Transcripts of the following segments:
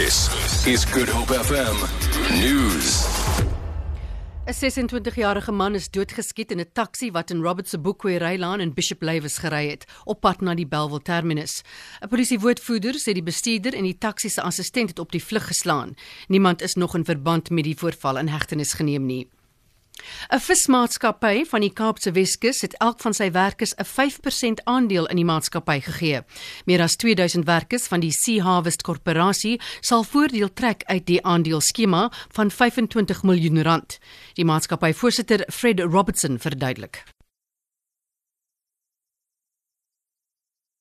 This is Good Hope FM News. 'n 26-jarige man is doodgeskiet in 'n taxi wat in Robert Sobukwe Rylaan in Bishop Lywes gery het op pad na die Bellville terminus. 'n Polisiewoordvoerder sê die bestuurder en die taxi se assistent het op die vlug geslaan. Niemand is nog in verband met die voorval in hegtenis geneem nie. 'n Vismaatskappy van die Kaapse Weskus het elk van sy werkers 'n 5% aandeel in die maatskappy gegee. Meer as 2000 werkers van die Sea Harvest Korporasie sal voordeel trek uit die aandeel-skema van 25 miljoen rand. Die maatskappy-voorsitter Fred Robertson verduidelik.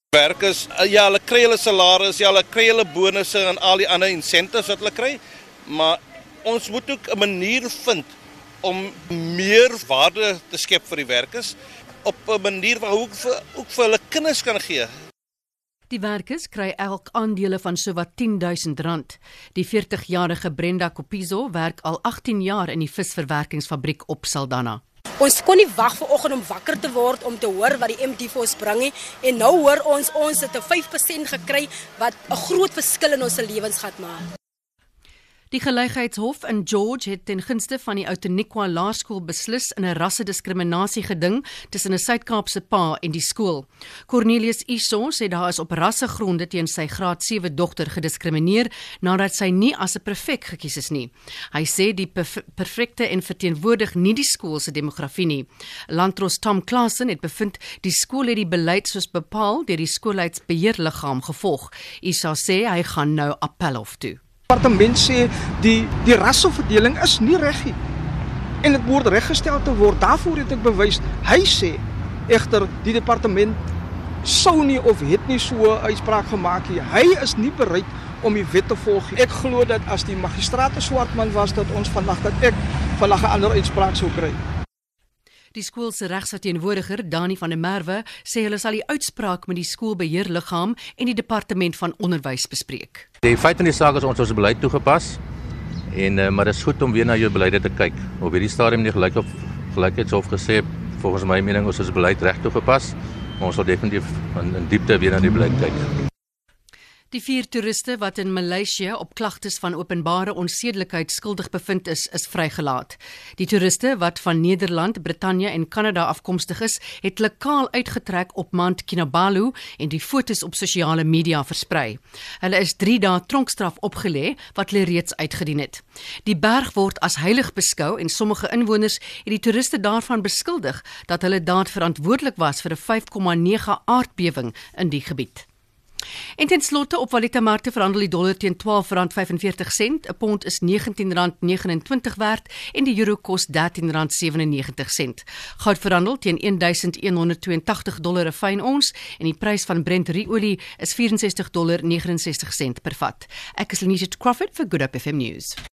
werkers ja hulle kry hulle salaris ja hulle kry hulle bonusse en al die ander incentives wat hulle kry maar ons moet ook 'n manier vind om meer waarde te skep vir die werkers op 'n manier waar ook vir ook vir hulle kinders kan gee. Die werkers kry elk aandele van sowat R10000. Die 40-jarige Brenda Kopizo werk al 18 jaar in die visverwerkingsfabriek op Saldanha. Ons kon nie wag vir oggend om wakker te word om te hoor wat die MD vir ons bring nie en nou hoor ons ons het 'n 5% gekry wat 'n groot verskil in ons lewens gaan maak. Die gelykheidshof in George het ten gunste van die Outeniqua Laerskool beslis in 'n rassediskriminasie geding tussen 'n Suid-Kaapse pa en die skool. Cornelius Iso sê daar is op rassegronde teen sy graad 7 dogter gediskrimineer nadat sy nie as 'n prefek gekies is nie. Hy sê die perfekte en verteenwoordig nie die skool se demografie nie. Landros Tom Klasen het bevind die skool het die beleid soos bepaal deur die skoolleidsbeheerliggaam gevolg. Iso sê hy gaan nou appelhof toe departement sê die die rasseverdeling is nie reg nie. En dit word reggestel te word. Daarvoor het ek bewys. Hy sê egter die departement sou nie of het nie so 'n uitspraak gemaak nie. Hy is nie bereid om die wet te volg. Ek glo dat as die magistraat 'n swart man was dat ons vandag dat ek vandag 'n ander uitspraak sou kry. Die skool se regsverteenwoordiger, Dani van der Merwe, sê hulle sal die uitspraak met die skoolbeheerliggaam en die departement van onderwys bespreek. Die feit van die saak is ons ons beleid toegepas en uh, maar dit is goed om weer na jou beleide te kyk. Op hierdie stadium nie gelyk op gelykheidshof gesê volgens my mening ons is beleid reg toegepas. Ons sal definitief in, in diepte weer na die beleid kyk. Die vier toeriste wat in Maleisië op klagtes van openbare onsedelikheid skuldig bevind is, is vrygelaat. Die toeriste wat van Nederland, Brittanje en Kanada afkomstig is, het lokaal uitgetrek op Mount Kinabalu en die fotos op sosiale media versprei. Hulle is 3 dae tronkstraf opgelê wat hulle reeds uitgedien het. Die berg word as heilig beskou en sommige inwoners het die toeriste daarvan beskuldig dat hulle daad verantwoordelik was vir 'n 5,9 aardbewing in die gebied. En ten slotte op valuta markte verhandel die dollar teen R12.45, 'n pond is R19.29 werd en die euro kos R13.97. Goud verhandel teen 1182 dollar per fyn ons en die prys van Brent olie is $64.69 per vat. Ek is Lenet Crawford vir Good Hope FM News.